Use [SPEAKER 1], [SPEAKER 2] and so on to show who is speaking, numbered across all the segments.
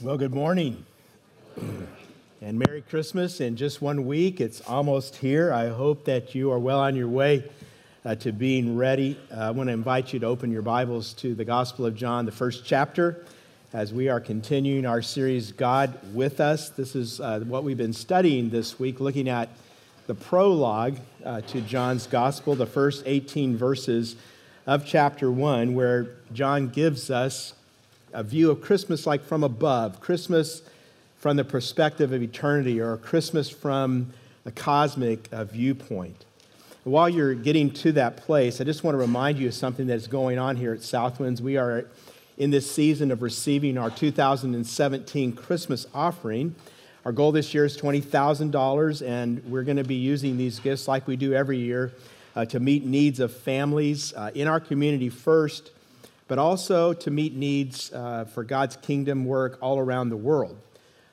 [SPEAKER 1] Well, good morning and Merry Christmas. In just one week, it's almost here. I hope that you are well on your way uh, to being ready. Uh, I want to invite you to open your Bibles to the Gospel of John, the first chapter, as we are continuing our series, God with Us. This is uh, what we've been studying this week, looking at the prologue uh, to John's Gospel, the first 18 verses of chapter 1, where John gives us a view of Christmas like from above, Christmas from the perspective of eternity, or Christmas from a cosmic uh, viewpoint. While you're getting to that place, I just want to remind you of something that's going on here at Southwinds. We are in this season of receiving our 2017 Christmas offering. Our goal this year is $20,000, and we're going to be using these gifts like we do every year uh, to meet needs of families uh, in our community first, but also to meet needs uh, for God's kingdom work all around the world.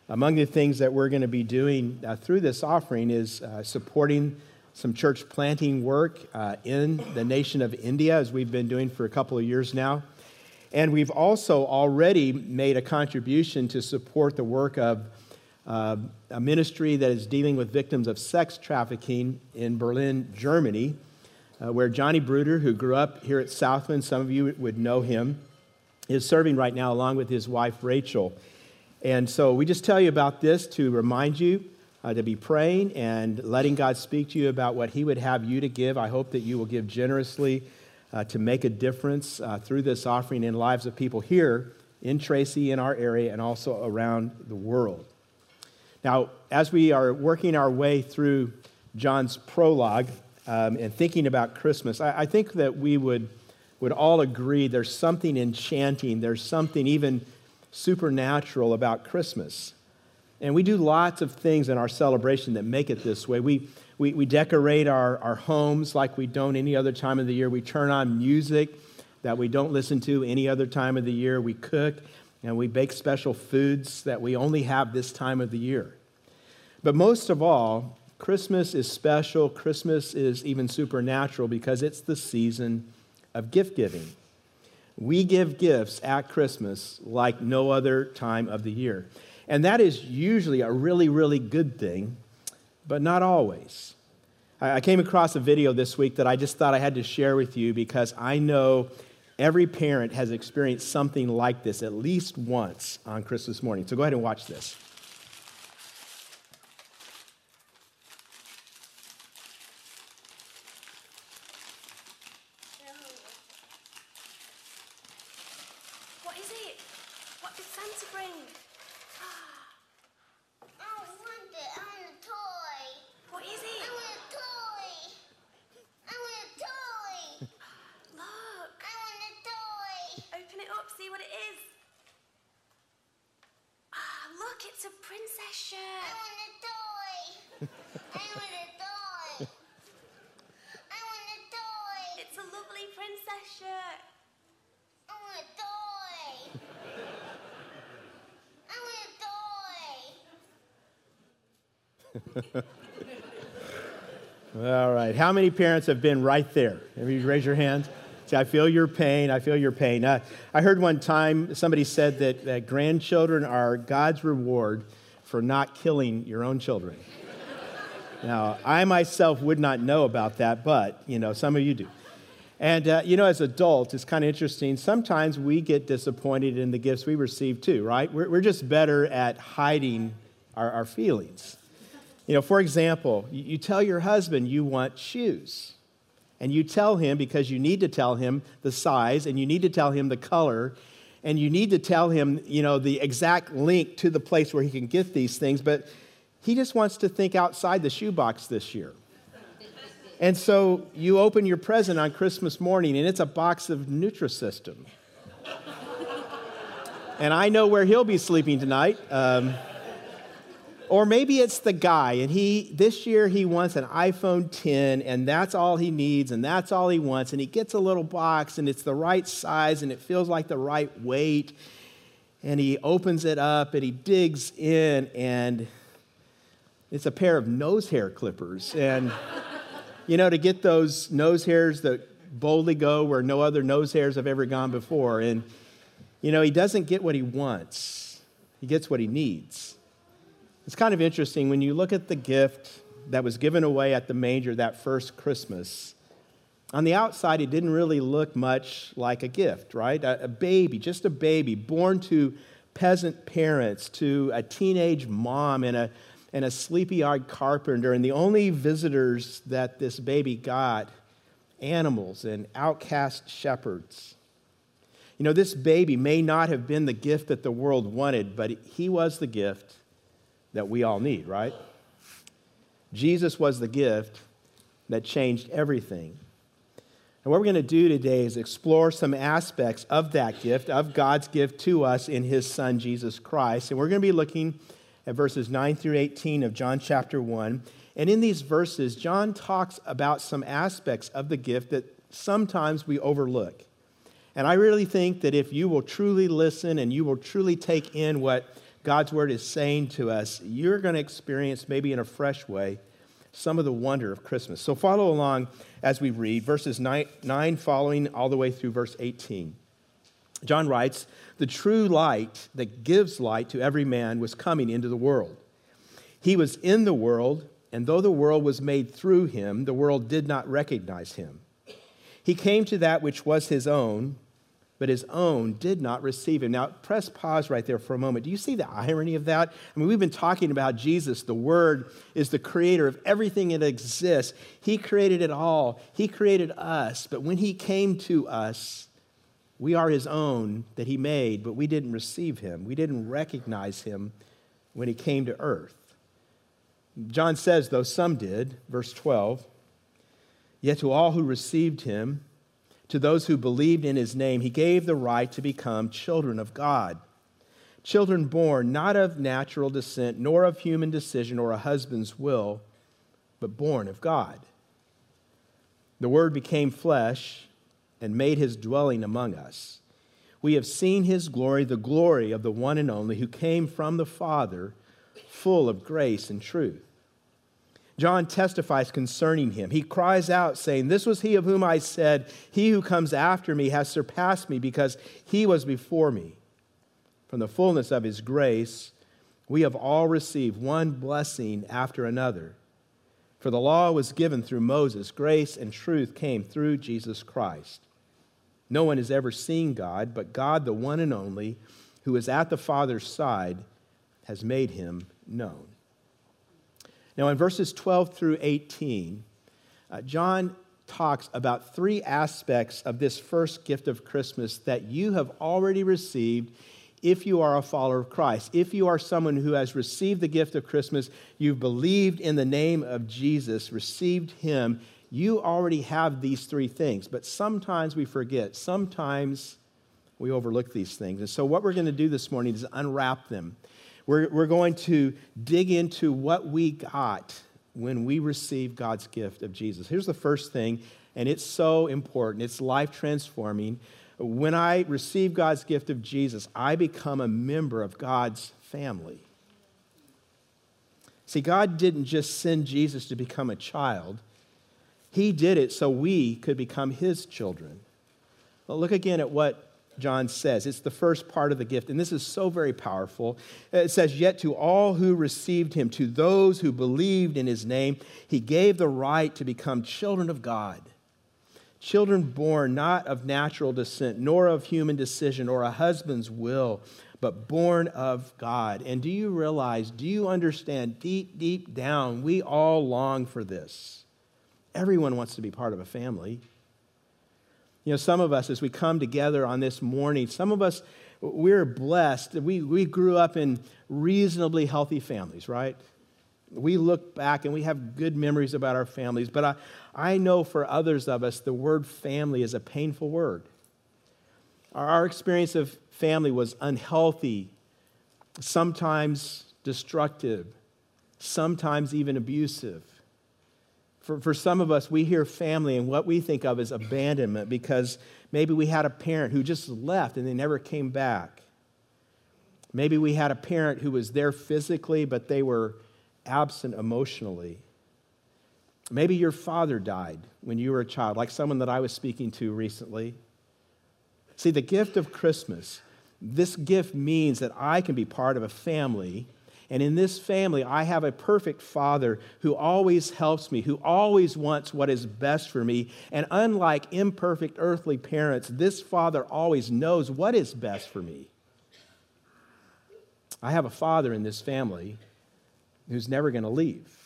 [SPEAKER 1] Among the things that we're going to be doing uh, through this offering is uh, supporting some church planting work uh, in the nation of India, as we've been doing for a couple of years now. And we've also already made a contribution to support the work of uh, a ministry that is dealing with victims of sex trafficking in Berlin, Germany, uh, where Johnny Bruder, who grew up here at Southwind, some of you would know him, is serving right now along with his wife, Rachel. And so we just tell you about this to remind you uh, to be praying and letting God speak to you about what He would have you to give. I hope that you will give generously uh, to make a difference uh, through this offering in lives of people here in Tracy, in our area, and also around the world. Now, as we are working our way through John's prologue um, and thinking about Christmas, I, I think that we would, would all agree there's something enchanting, there's something even supernatural about Christmas. And we do lots of things in our celebration that make it this way. We, we, we decorate our, our homes like we don't any other time of the year. We turn on music that we don't listen to any other time of the year. We cook and we bake special foods that we only have this time of the year. But most of all, Christmas is special. Christmas is even supernatural because it's the season of gift giving. We give gifts at Christmas like no other time of the year. And that is usually a really, really good thing, but not always. I came across a video this week that I just thought I had to share with you because I know every parent has experienced something like this at least once on Christmas morning. So go ahead and watch this. All right. How many parents have been right there? You raise your hands? See, I feel your pain. I feel your pain. Uh, I heard one time somebody said that, that grandchildren are God's reward for not killing your own children. now, I myself would not know about that, but, you know, some of you do. And, uh, you know, as adults, it's kind of interesting. Sometimes we get disappointed in the gifts we receive too, right? We're, we're just better at hiding our, our feelings. You know, for example, you tell your husband you want shoes. And you tell him because you need to tell him the size and you need to tell him the color and you need to tell him, you know, the exact link to the place where he can get these things, but he just wants to think outside the shoebox this year. And so you open your present on Christmas morning and it's a box of Nutrisystem. and I know where he'll be sleeping tonight. Um, or maybe it's the guy, and he this year he wants an iPhone 10, and that's all he needs, and that's all he wants. And he gets a little box, and it's the right size, and it feels like the right weight. And he opens it up, and he digs in, and it's a pair of nose hair clippers. And you know, to get those nose hairs that boldly go where no other nose hairs have ever gone before. And you know, he doesn't get what he wants. he gets what he needs. It's kind of interesting when you look at the gift that was given away at the manger that first Christmas. On the outside, it didn't really look much like a gift, right? A, baby, just a baby, born to peasant parents, to a teenage mom and a, and a sleepy eyed carpenter. And the only visitors that this baby got animals and outcast shepherds. You know, this baby may not have been the gift that the world wanted, but he was the gift that we all need, right? Jesus was the gift that changed everything. And what we're going to do today is explore some aspects of that gift, of God's gift to us in his son, Jesus Christ. And we're going to be looking at verses 9 through 18 of John chapter 1. And in these verses, John talks about some aspects of the gift that sometimes we overlook. And I really think that if you will truly listen and you will truly take in what God's word is saying to us, you're going to experience, maybe in a fresh way, some of the wonder of Christmas. So follow along as we read verses 9, 9 following all the way through verse 18. John writes, The true light that gives light to every man was coming into the world. He was in the world and though the world was made through him, the world did not recognize him. He came to that which was his own, but his own did not receive him. Now, press pause right there for a moment. Do you see the irony of that? I mean, we've been talking about Jesus. The Word is the creator of everything that exists. He created it all, He created us. But when He came to us, we are His own that He made, but we didn't receive Him. We didn't recognize Him when He came to earth. John says, though some did, verse 12, yet to all who received him, to those who believed in his name, he gave the right to become children of God. Children born not of natural descent, nor of human decision or a husband's will, but born of God. The Word became flesh and made his dwelling among us. We have seen his glory, the glory of the one and only who came from the Father, full of grace and truth. John testifies concerning him. He cries out, saying, This was he of whom I said, He who comes after me has surpassed me because he was before me. From the fullness of his grace, we have all received one blessing after another. For the law was given through Moses, grace and truth came through Jesus Christ. No one has ever seen God, but God, the one and only, who is at the Father's side, has made him known. Now, in verses 12 through 18, uh, John talks about three aspects of this first gift of Christmas that you have already received if you are a follower of Christ. If you are someone who has received the gift of Christmas, you've believed in the name of Jesus, received Him, you already have these three things. But sometimes we forget, sometimes we overlook these things. And so, what we're going to do this morning is unwrap them we're, we're going to dig into what we got when we received God's gift of Jesus. Here's the first thing, and it's so important, it's life transforming. When I receive God's gift of Jesus, I become a member of God's family. See, God didn't just send Jesus to become a child, He did it so we could become His children. Well, look again at what John says. It's the first part of the gift, and this is so very powerful. It says, Yet to all who received him, to those who believed in his name, he gave the right to become children of God. Children born not of natural descent, nor of human decision or a husband's will, but born of God. And do you realize, do you understand deep, deep down, we all long for this? Everyone wants to be part of a family. You know, some of us, as we come together on this morning, some of us, we're blessed. We, we grew up in reasonably healthy families, right? We look back and we have good memories about our families, but I, I know for others of us, the word family is a painful word. Our, our experience of family was unhealthy, sometimes destructive, sometimes even abusive. For, for some of us, we hear family and what we think of as abandonment because maybe we had a parent who just left and they never came back. Maybe we had a parent who was there physically, but they were absent emotionally. Maybe your father died when you were a child, like someone that I was speaking to recently. See, the gift of Christmas, This gift means that I can be part of a family. And in this family, I have a perfect father who always helps me, who always wants what is best for me. And unlike imperfect earthly parents, this father always knows what is best for me. I have a father in this family who's never going to leave.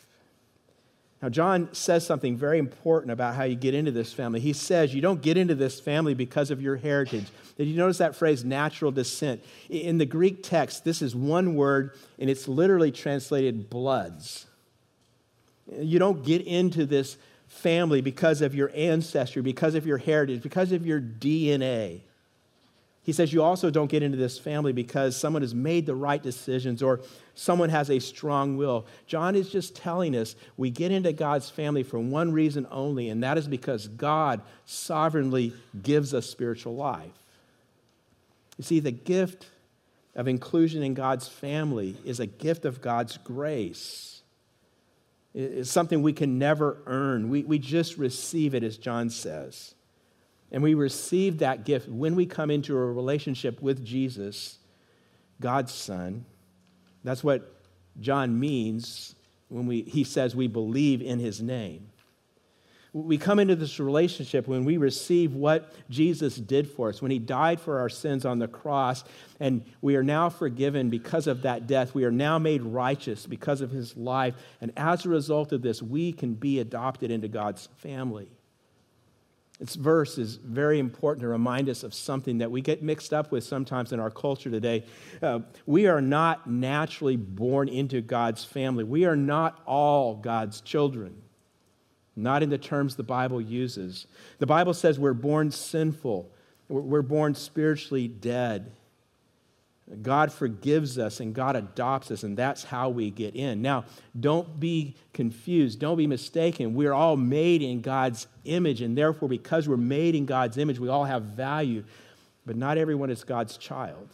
[SPEAKER 1] Now, John says something very important about how you get into this family. He says you don't get into this family because of your heritage. Did you notice that phrase, natural descent? In the Greek text, this is one word, and it's literally translated bloods. You don't get into this family because of your ancestry, because of your heritage, because of your DNA. He says you also don't get into this family because someone has made the right decisions or someone has a strong will. John is just telling us we get into God's family for one reason only, and that is because God sovereignly gives us spiritual life. You see, the gift of inclusion in God's family is a gift of God's grace. It's something we can never earn. We, we just receive it, as John says. And we receive that gift when we come into a relationship with Jesus, God's Son. That's what John means when we, he says we believe in his name. We come into this relationship when we receive what Jesus did for us, when he died for our sins on the cross, and we are now forgiven because of that death. We are now made righteous because of his life. And as a result of this, we can be adopted into God's family. This verse is very important to remind us of something that we get mixed up with sometimes in our culture today. Uh, we are not naturally born into God's family. We are not all God's children, not in the terms the Bible uses. The Bible says we're born sinful, we're born spiritually dead. God forgives us and God adopts us, and that's how we get in. Now, don't be confused. Don't be mistaken. We're all made in God's image, and therefore, because we're made in God's image, we all have value. But not everyone is God's child.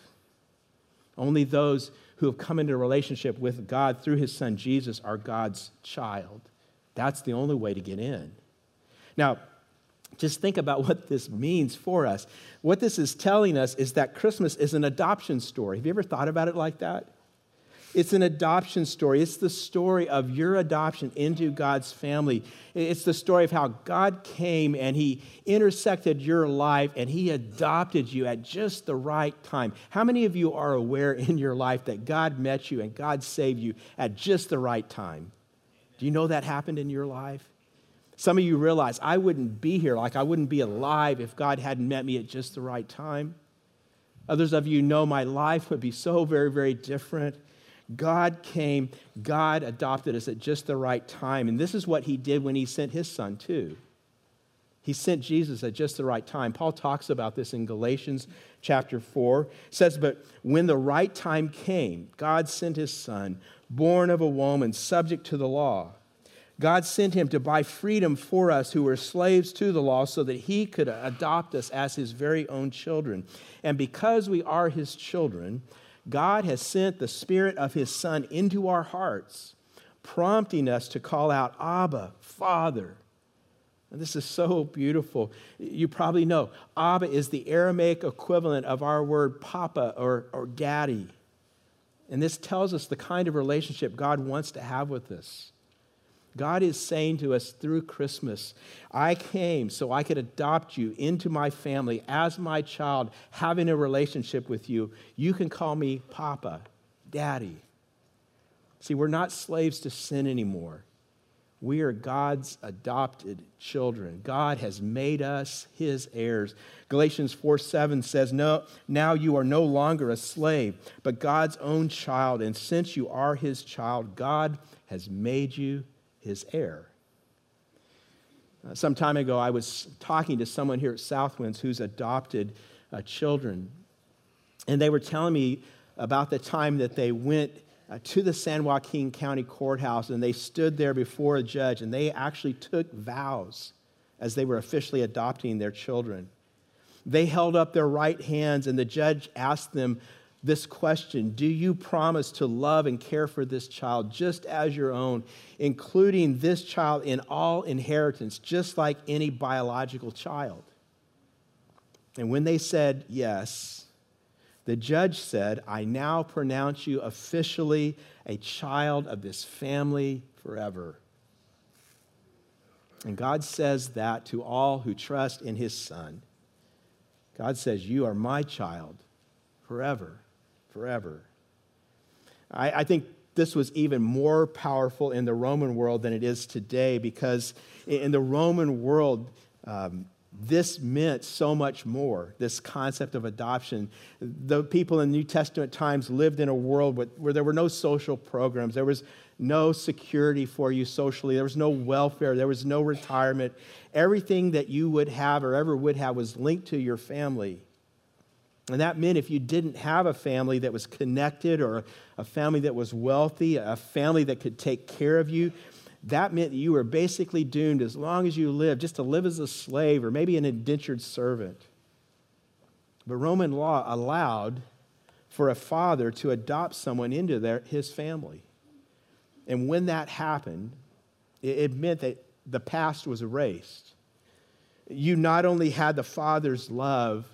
[SPEAKER 1] Only those who have come into a relationship with God through his son Jesus are God's child. That's the only way to get in. Now, just think about what this means for us. What this is telling us is that Christmas is an adoption story. Have you ever thought about it like that? It's an adoption story. It's the story of your adoption into God's family. It's the story of how God came and He intersected your life and He adopted you at just the right time. How many of you are aware in your life that God met you and God saved you at just the right time? Do you know that happened in your life? Some of you realize I wouldn't be here, like I wouldn't be alive if God hadn't met me at just the right time. Others of you know my life would be so very, very different. God came, God adopted us at just the right time. And this is what he did when he sent his son, too. He sent Jesus at just the right time. Paul talks about this in Galatians chapter 4. It says, But when the right time came, God sent his son, born of a woman, subject to the law God sent him to buy freedom for us who were slaves to the law so that he could adopt us as his very own children. And because we are his children, God has sent the Spirit of his Son into our hearts, prompting us to call out, Abba, Father. And this is so beautiful. You probably know Abba is the Aramaic equivalent of our word papa or, or daddy. And this tells us the kind of relationship God wants to have with us. God is saying to us through Christmas, I came so I could adopt you into my family as my child, having a relationship with you. You can call me Papa, Daddy. See, we're not slaves to sin anymore. We are God's adopted children. God has made us his heirs. Galatians 4 7 says, No, now you are no longer a slave, but God's own child. And since you are his child, God has made you his heir. Uh, some time ago, I was talking to someone here at Southwinds who's adopted uh, children, and they were telling me about the time that they went uh, to the San Joaquin County Courthouse and they stood there before a judge and they actually took vows as they were officially adopting their children. They held up their right hands, and the judge asked them this question Do you promise to love and care for this child just as your own, including this child in all inheritance, just like any biological child? And when they said yes, the judge said, I now pronounce you officially a child of this family forever. And God says that to all who trust in his Son. God says, You are my child forever, forever. I, I, think this was even more powerful in the Roman world than it is today because in the Roman world, um, this meant so much more, this concept of adoption. The people in New Testament times lived in a world where there were no social programs, there was no security for you socially, there was no welfare, there was no retirement. Everything that you would have or ever would have was linked to your family. And that meant if you didn't have a family that was connected or a family that was wealthy, a family that could take care of you, that meant that you were basically doomed as long as you lived just to live as a slave or maybe an indentured servant. But Roman law allowed for a father to adopt someone into their, his family. And when that happened, it, it meant that the past was erased. You not only had the father's love,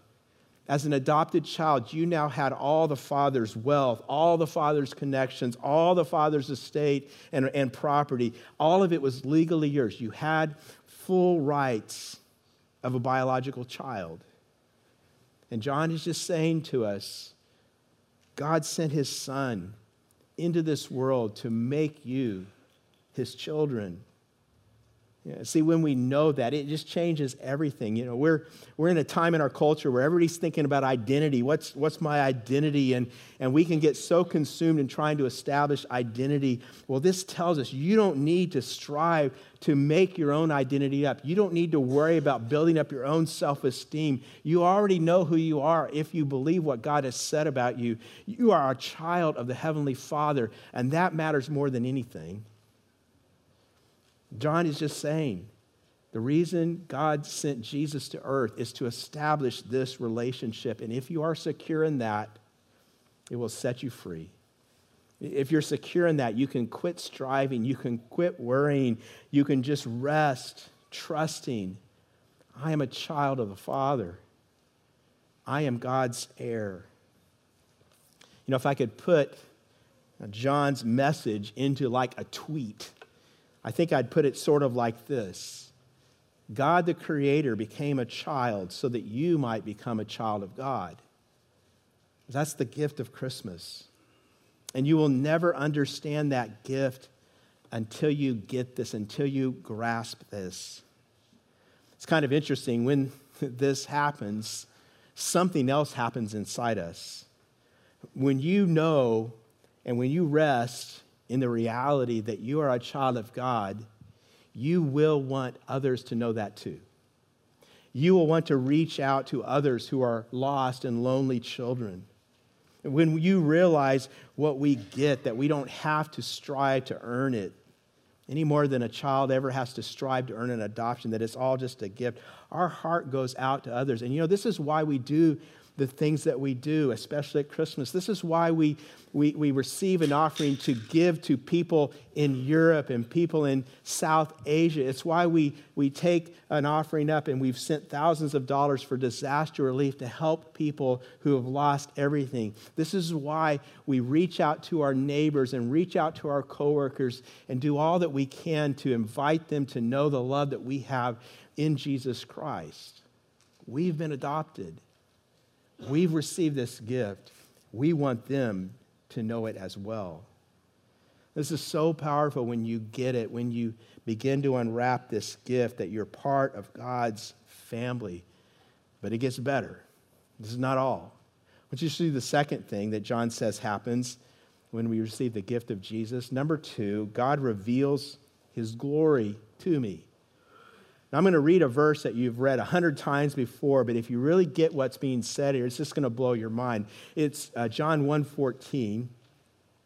[SPEAKER 1] as an adopted child, you now had all the father's wealth, all the father's connections, all the father's estate and, and property. All of it was legally yours. You had full rights of a biological child. And John is just saying to us God sent his son into this world to make you his children. See, when we know that, it just changes everything. You know, we're, we're in a time in our culture where everybody's thinking about identity. What's, what's my identity? And, and we can get so consumed in trying to establish identity. Well, this tells us you don't need to strive to make your own identity up. You don't need to worry about building up your own self esteem. You already know who you are if you believe what God has said about you. You are a child of the Heavenly Father, and that matters more than anything. John is just saying the reason God sent Jesus to earth is to establish this relationship. And if you are secure in that, it will set you free. If you're secure in that, you can quit striving, you can quit worrying, you can just rest, trusting. I am a child of the Father, I am God's heir. You know, if I could put John's message into like a tweet, I think I'd put it sort of like this God the Creator became a child so that you might become a child of God. That's the gift of Christmas. And you will never understand that gift until you get this, until you grasp this. It's kind of interesting when this happens, something else happens inside us. When you know and when you rest in the reality that you are a child of God, you will want others to know that too. You will want to reach out to others who are lost and lonely children. When you realize what we get, that we don't have to strive to earn it any more than a child ever has to strive to earn an adoption, that it's all just a gift, our heart goes out to others. And you know, this is why we do the things that we do, especially at Christmas. This is why we, we, we receive an offering to give to people in Europe and people in South Asia. It's why we, we take an offering up and we've sent thousands of dollars for disaster relief to help people who have lost everything. This is why we reach out to our neighbors and reach out to our coworkers and do all that we can to invite them to know the love that we have in Jesus Christ. We've been adopted. We've received this gift. We want them to know it as well. This is so powerful when you get it, when you begin to unwrap this gift that you're part of God's family. But it gets better. This is not all. You see the second thing that John says happens when we receive the gift of Jesus. Number two, God reveals his glory to me. Now, I'm going to read a verse that you've read a hundred times before, but if you really get what's being said here, it's just going to blow your mind. It's uh, John 1.14,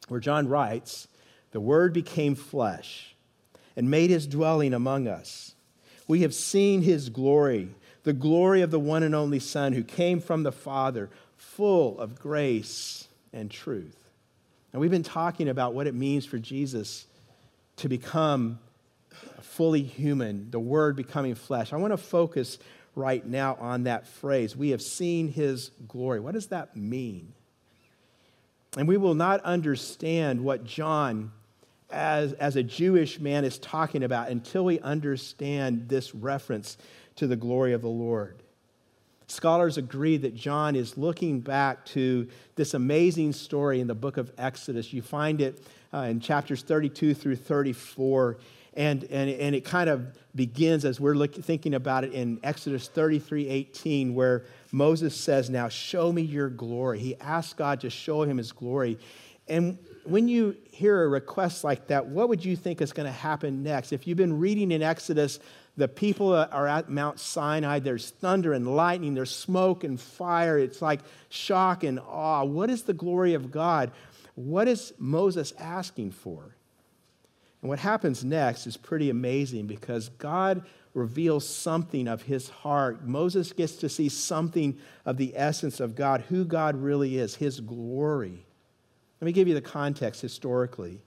[SPEAKER 1] where John writes, The Word became flesh and made his dwelling among us. We have seen his glory, the glory of the one and only Son who came from the Father, full of grace and truth. And we've been talking about what it means for Jesus to become fully human, the Word becoming flesh. I want to focus right now on that phrase. We have seen his glory. What does that mean? And we will not understand what John, as, as a Jewish man, is talking about until we understand this reference to the glory of the Lord. Scholars agree that John is looking back to this amazing story in the book of Exodus. You find it uh, in chapters 32 through 34. And, and, and it kind of begins as we're look, thinking about it in Exodus 33 18, where Moses says, Now show me your glory. He asks God to show him his glory. And when you hear a request like that, what would you think is going to happen next? If you've been reading in Exodus, the people are at Mount Sinai. There's thunder and lightning, there's smoke and fire. It's like shock and awe. What is the glory of God? What is Moses asking for? And what happens next is pretty amazing because God reveals something of his heart. Moses gets to see something of the essence of God, who God really is, his glory. Let me give you the context historically.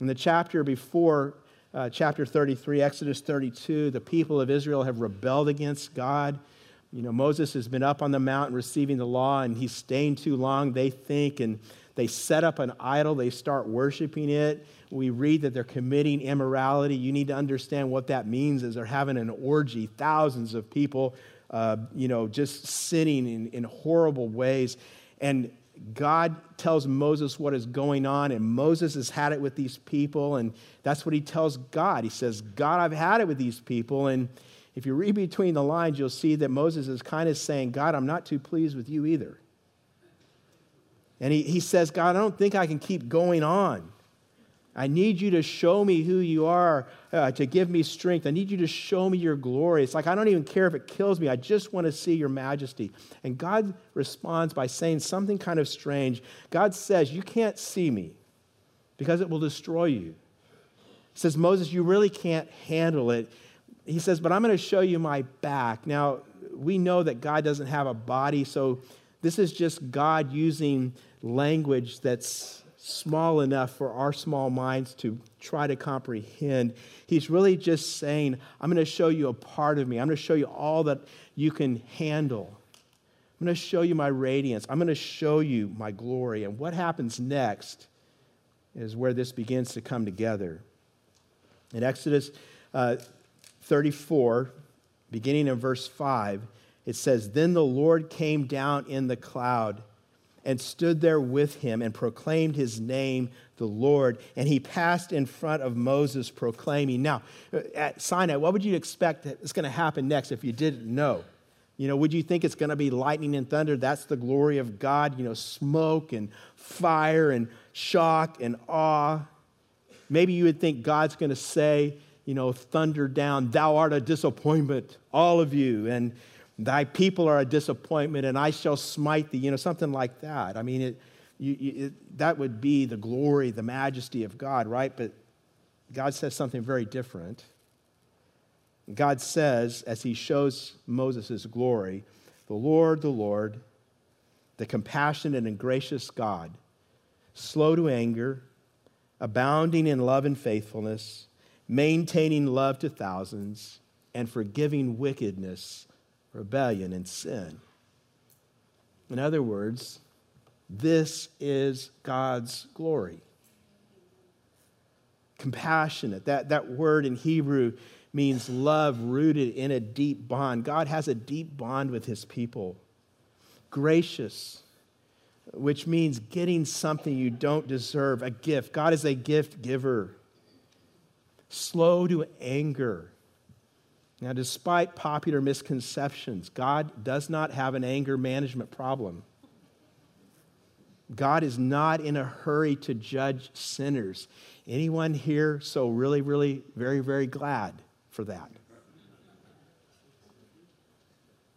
[SPEAKER 1] In the chapter before uh, chapter 33, Exodus 32, the people of Israel have rebelled against God. You know, Moses has been up on the mountain receiving the law, and he's staying too long, they think, and they set up an idol, they start worshiping it we read that they're committing immorality. You need to understand what that means is they're having an orgy, thousands of people, uh, you know, just sinning in, in horrible ways. And God tells Moses what is going on, and Moses has had it with these people, and that's what he tells God. He says, God, I've had it with these people. And if you read between the lines, you'll see that Moses is kind of saying, God, I'm not too pleased with you either. And he, he says, God, I don't think I can keep going on. I need you to show me who you are, uh, to give me strength. I need you to show me your glory. It's like, I don't even care if it kills me. I just want to see your majesty. And God responds by saying something kind of strange. God says, You can't see me because it will destroy you. He says, Moses, you really can't handle it. He says, But I'm going to show you my back. Now, we know that God doesn't have a body, so this is just God using language that's small enough for our small minds to try to comprehend. He's really just saying, I'm going to show you a part of me. I'm going to show you all that you can handle. I'm going to show you my radiance. I'm going to show you my glory. And what happens next is where this begins to come together. In Exodus uh, 34, beginning in verse 5, it says, Then the Lord came down in the cloud and stood there with him and proclaimed his name, the Lord. And he passed in front of Moses, proclaiming. Now, uh, at Sinai, what would you expect is going to happen next if you didn't know? You know, would you think it's going to be lightning and thunder? That's the glory of God, you know, smoke and fire and shock and awe. Maybe you would think God's going to say, you know, thunder down, thou art a disappointment, all of you. And Thy people are a disappointment, and I shall smite thee. You know, something like that. I mean, it, you, it, that would be the glory, the majesty of God, right? But God says something very different. God says, as he shows Moses' glory, the Lord, the Lord, the compassionate and gracious God, slow to anger, abounding in love and faithfulness, maintaining love to thousands, and forgiving wickedness rebellion, and sin. In other words, this is God's glory. Compassionate, that, that word in Hebrew means love rooted in a deep bond. God has a deep bond with his people. Gracious, which means getting something you don't deserve, a gift. God is a gift giver. Slow to anger, now, despite popular misconceptions, God does not have an anger management problem. God is not in a hurry to judge sinners. Anyone here so really, really, very, very glad for that?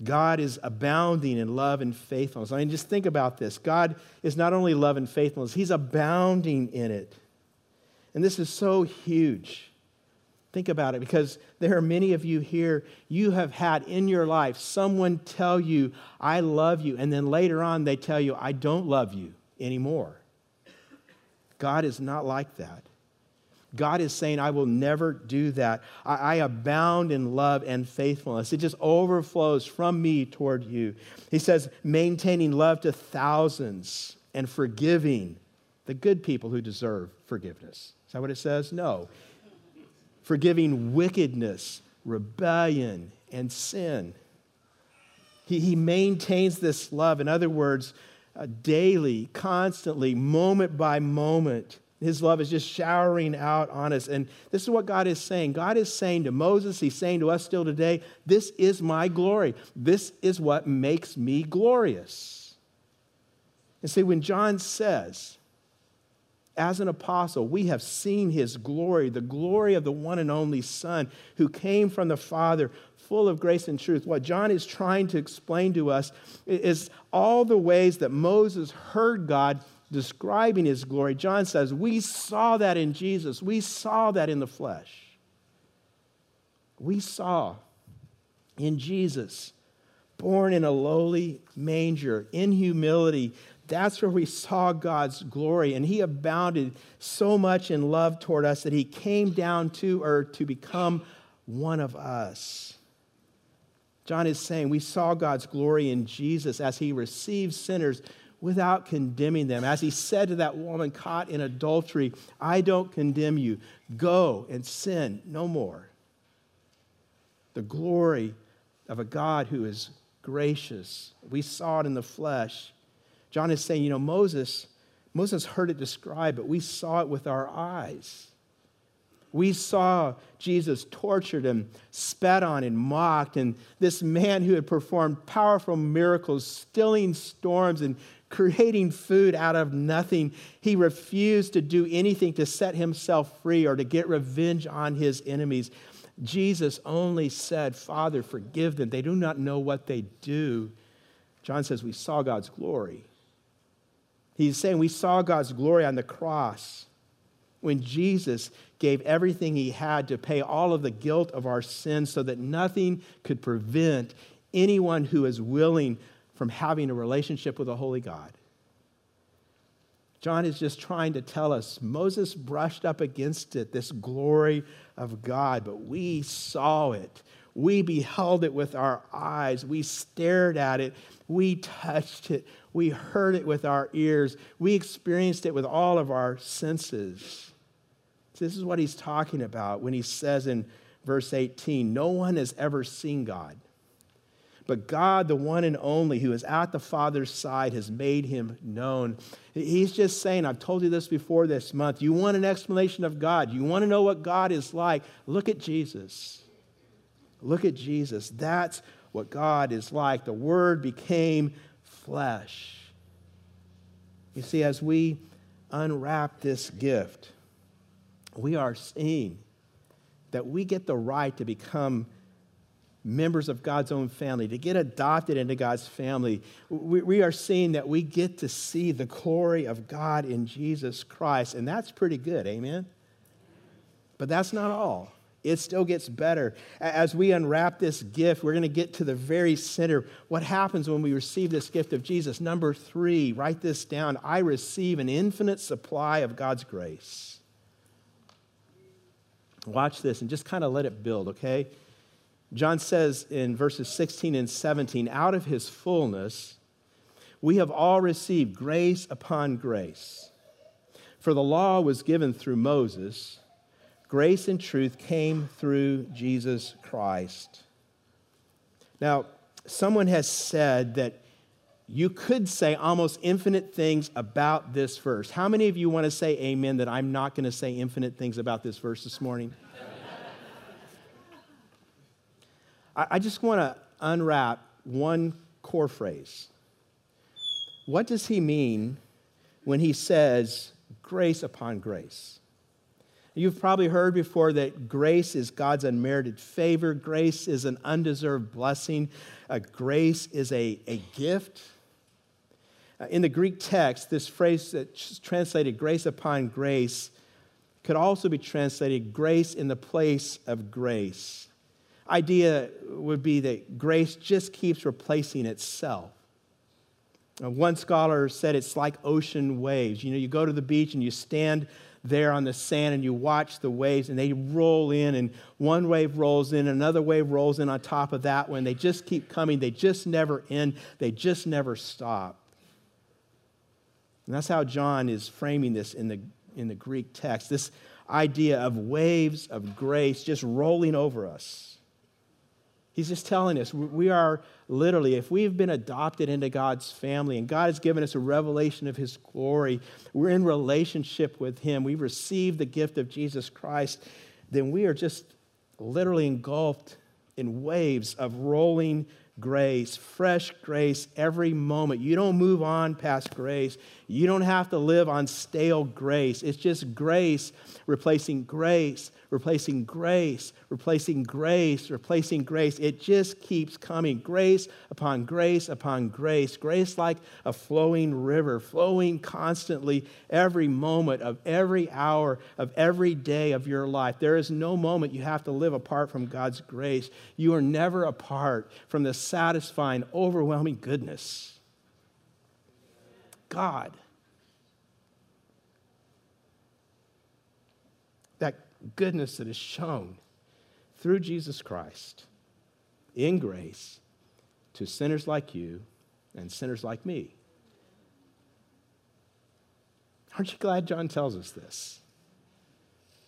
[SPEAKER 1] God is abounding in love and faithfulness. I mean, just think about this. God is not only love and faithfulness, He's abounding in it. And this is so huge. Think about it because there are many of you here, you have had in your life someone tell you, I love you, and then later on they tell you, I don't love you anymore. God is not like that. God is saying, I will never do that. I, I, abound in love and faithfulness. It just overflows from me toward you. He says, maintaining love to thousands and forgiving the good people who deserve forgiveness. Is that what it says? No. Forgiving wickedness, rebellion, and sin. He, he maintains this love. In other words, uh, daily, constantly, moment by moment. His love is just showering out on us. And this is what God is saying. God is saying to Moses, He's saying to us still today, This is my glory. This is what makes me glorious. And see, when John says, as an apostle, we have seen his glory, the glory of the one and only Son who came from the Father, full of grace and truth. What John is trying to explain to us is all the ways that Moses heard God describing his glory. John says, We saw that in Jesus, we saw that in the flesh. We saw in Jesus, born in a lowly manger, in humility, that's where we saw God's glory. And He abounded so much in love toward us that He came down to earth to become one of us. John is saying we saw God's glory in Jesus as he received sinners without condemning them. As he said to that woman caught in adultery, I don't condemn you. Go and sin no more. The glory of a God who is gracious. We saw it in the flesh. John is saying, you know, Moses, Moses heard it described, but we saw it with our eyes. We saw Jesus tortured and spat on and mocked, and this man who had performed powerful miracles, stilling storms and creating food out of nothing, he refused to do anything to set himself free or to get revenge on his enemies. Jesus only said, Father, forgive them. They do not know what they do. John says, We saw God's glory. He's saying we saw God's glory on the cross when Jesus gave everything he had to pay all of the guilt of our sins so that nothing could prevent anyone who is willing from having a relationship with a holy God. John is just trying to tell us Moses brushed up against it, this glory of God, but we saw it. We beheld it with our eyes. We stared at it. We touched it. We heard it with our ears. We experienced it with all of our senses. This is what he's talking about when he says in verse 18 No one has ever seen God. But God, the one and only, who is at the Father's side, has made him known. He's just saying, I've told you this before this month. You want an explanation of God? You want to know what God is like? Look at Jesus. Look at Jesus. That's what God is like. The Word became flesh. You see, as we unwrap this gift, we are seeing that we get the right to become members of God's own family, to get adopted into God's family. We, we, are seeing that we get to see the glory of God in Jesus Christ, and that's pretty good, amen? But that's not all. It still gets better. As we unwrap this gift, we're going to get to the very center. What happens when we receive this gift of Jesus? Number three, write this down. I receive an infinite supply of God's grace. Watch this and just kind of let it build, okay? John says in verses 16 and 17, out of his fullness, we have all received grace upon grace. For the law was given through Moses, grace and truth came through Jesus Christ. Now, someone has said that you could say almost infinite things about this verse. How many of you want to say amen that I'm not going to say infinite things about this verse this morning? I just want to unwrap one core phrase. What does he mean when he says grace upon grace? You've probably heard before that grace is God's unmerited favor. Grace is an undeserved blessing. Uh, grace is a, a gift. Uh, in the Greek text, this phrase that's translated grace upon grace could also be translated grace in the place of grace. Idea would be that grace just keeps replacing itself. Uh, one scholar said it's like ocean waves. You know, you go to the beach and you stand there on the sand and you watch the waves and they roll in and one wave rolls in another wave rolls in on top of that one. They just keep coming. They just never end. They just never stop. And that's how john is framing this in the in the greek text. This idea of waves of grace just rolling over us He's just telling us we are literally, if we've been adopted into God's family and God has given us a revelation of His glory, we're in relationship with Him, we've received the gift of Jesus Christ, then we are just literally engulfed in waves of rolling grace, fresh grace every moment. You don't move on past grace. You don't have to live on stale grace. It's just grace replacing grace replacing grace, replacing grace, replacing grace. It just keeps coming grace upon grace upon grace, grace like a flowing river, flowing constantly every moment of every hour of every day of your life. There is no moment you have to live apart from God's grace. You are never apart from the satisfying, overwhelming goodness. God. That goodness that is shown through Jesus Christ in grace to sinners like you and sinners like me. Aren't you glad John tells us this?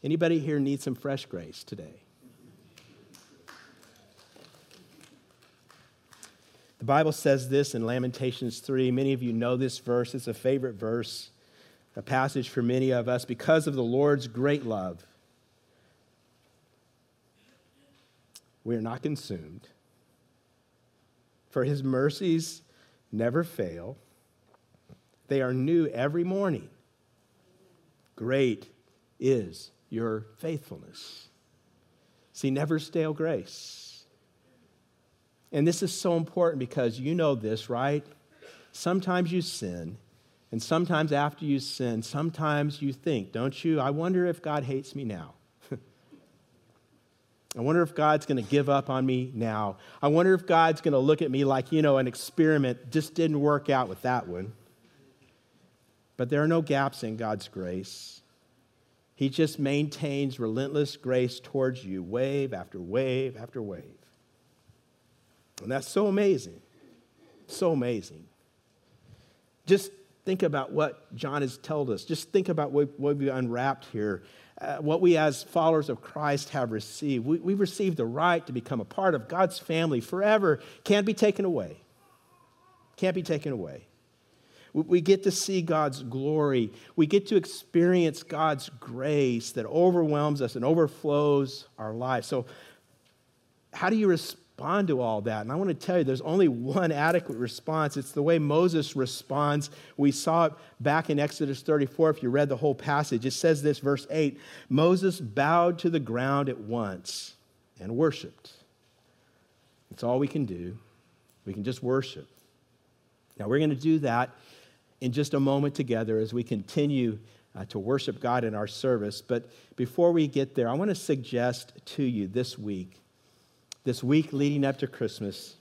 [SPEAKER 1] Anybody here need some fresh grace today? The Bible says this in Lamentations 3. Many of you know this verse. It's a favorite verse, a passage for many of us because of the Lord's great love we are not consumed. For his mercies never fail, they are new every morning. Great is your faithfulness. See, never stale grace. And this is so important because you know this, right? Sometimes you sin, and sometimes after you sin, sometimes you think, don't you? I wonder if God hates me now. I wonder if God's going to give up on me now. I wonder if God's going to look at me like, you know, an experiment just didn't work out with that one. But there are no gaps in God's grace. He just maintains relentless grace towards you, wave after wave after wave. And that's so amazing. So amazing. Just think about what John has told us. Just think about what, what we unwrapped here uh, what we as followers of Christ have received. We, we've received the right to become a part of God's family forever. Can't be taken away. Can't be taken away. We, we get to see God's glory. We get to experience God's grace that overwhelms us and overflows our lives. So, how do you respond? Respond to all that? And I want to tell you, there's only one adequate response. It's the way Moses responds. We saw it back in Exodus 34 if you read the whole passage. It says this, verse 8 Moses bowed to the ground at once and worshiped. That's all we can do. We can just worship. Now, we're going to do that in just a moment together as we continue uh, to worship God in our service. But before we get there, I want to suggest to you this week this week leading up to Christmas,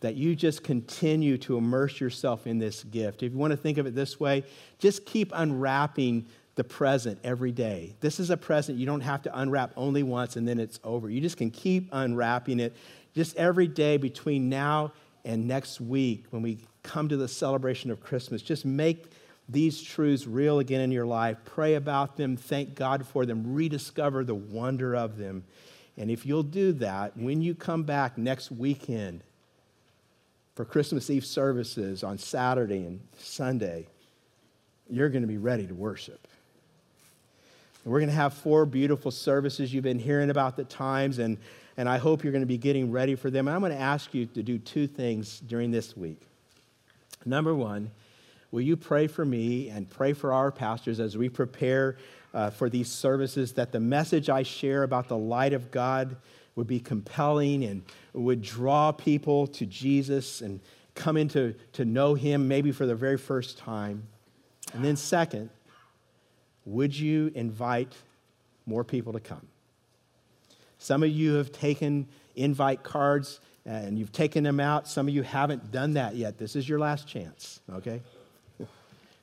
[SPEAKER 1] that you just continue to immerse yourself in this gift. If you want to think of it this way, just keep unwrapping the present every day. This is a present you don't have to unwrap only once and then it's over. You just can keep unwrapping it just every day between now and next week when we come to the celebration of Christmas. Just make these truths real again in your life. Pray about them, thank God for them, rediscover the wonder of them. And if you'll do that, when you come back next weekend for Christmas Eve services on Saturday and Sunday, you're going to be ready to worship. And we're going to have four beautiful services. You've been hearing about the times, and, and I hope you're going to be getting ready for them. And I'm going to ask you to do two things during this week. Number one, will you pray for me and pray for our pastors as we prepare uh, for these services, that the message I share about the light of God would be compelling and would draw people to Jesus and come into to know Him maybe for the very first time. And then, second, would you invite more people to come? Some of you have taken invite cards and you've taken them out. Some of you haven't done that yet. This is your last chance, okay?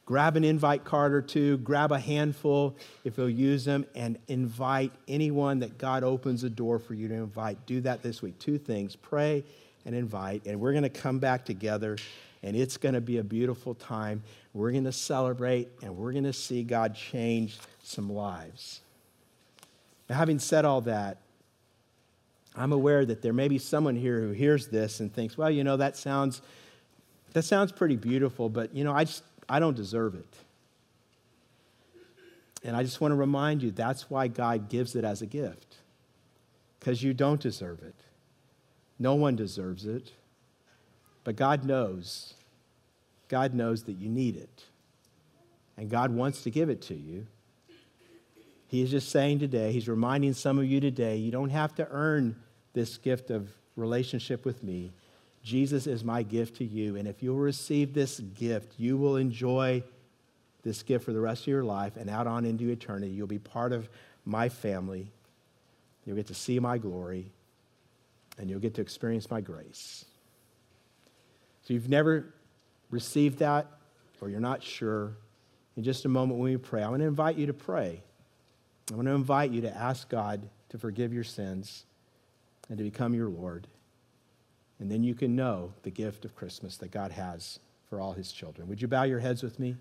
[SPEAKER 1] Grab an invite card or two, grab a handful if you'll use them, and invite anyone that God opens a door for you to invite. Do that this week. Two things pray and invite, and we're going to come back together, and it's going to be a beautiful time. We're going to celebrate, and we're going to see God change some lives. Now, having said all that, I'm aware that there may be someone here who hears this and thinks, well, you know, that sounds, that sounds pretty beautiful, but, you know, I, just, I don't deserve it. And I just want to remind you that's why God gives it as a gift, because you don't deserve it. No one deserves it. But God knows. God knows that you need it. And God wants to give it to you. He is just saying today, He's reminding some of you today, you don't have to earn this gift of relationship with me. Jesus is my gift to you. And if you'll receive this gift, you will enjoy this gift for the rest of your life and out on into eternity. You'll be part of my family. You'll get to see my glory and you'll get to experience my grace. So, you've never received that or you're not sure, in just a moment when we pray, I want to invite you to pray. I want to invite you to ask God to forgive your sins and to become your Lord. And then you can know the gift of Christmas that God has for all his children. Would you bow your heads with me?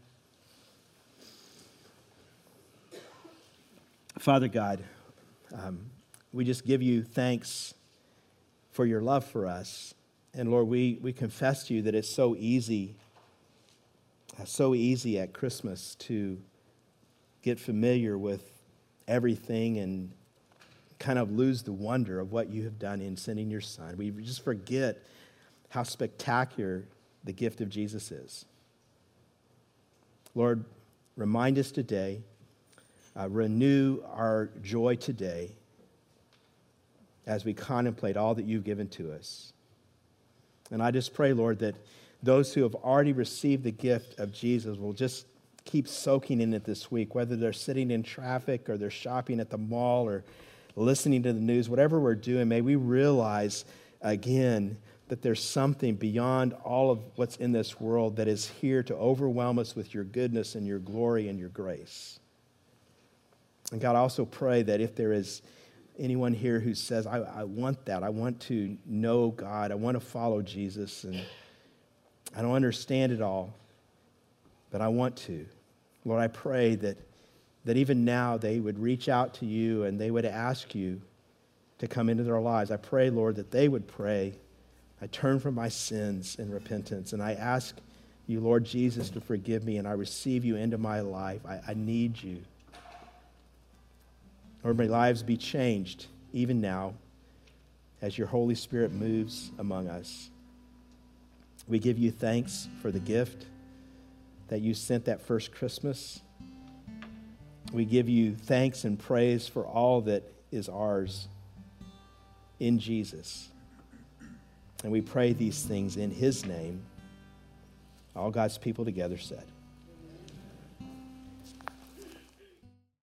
[SPEAKER 1] Father God, um, we just give you thanks for your love for us. And Lord, we, we confess to you that it's so easy, uh, so easy at Christmas to get familiar with everything and kind of lose the wonder of what you have done in sending your son. We just forget how spectacular the gift of Jesus is. Lord, remind us today, uh, renew our joy today as we contemplate all that you've given to us. And I just pray, Lord, that those who have already received the gift of Jesus will just keep soaking in it this week, whether they're sitting in traffic or they're shopping at the mall or listening to the news, whatever we're doing, may we realize again that there's something beyond all of what's in this world that is here to overwhelm us with your goodness and your glory and your grace. And God, I also pray that if there is anyone here who says, I, I want that, I want to know God, I want to follow Jesus, and I don't understand it all, but I want to. Lord, I pray that that even now they would reach out to you and they would ask you to come into their lives. I pray, Lord, that they would pray. I turn from my sins in repentance and I ask you, Lord Jesus, to forgive me and I receive you into my life. I, I need you. Lord, may lives be changed even now as your Holy Spirit moves among us. We give you thanks for the gift that you sent that first Christmas. We give you thanks and praise for all that is ours in Jesus. And we pray these things in his name. All God's people together said.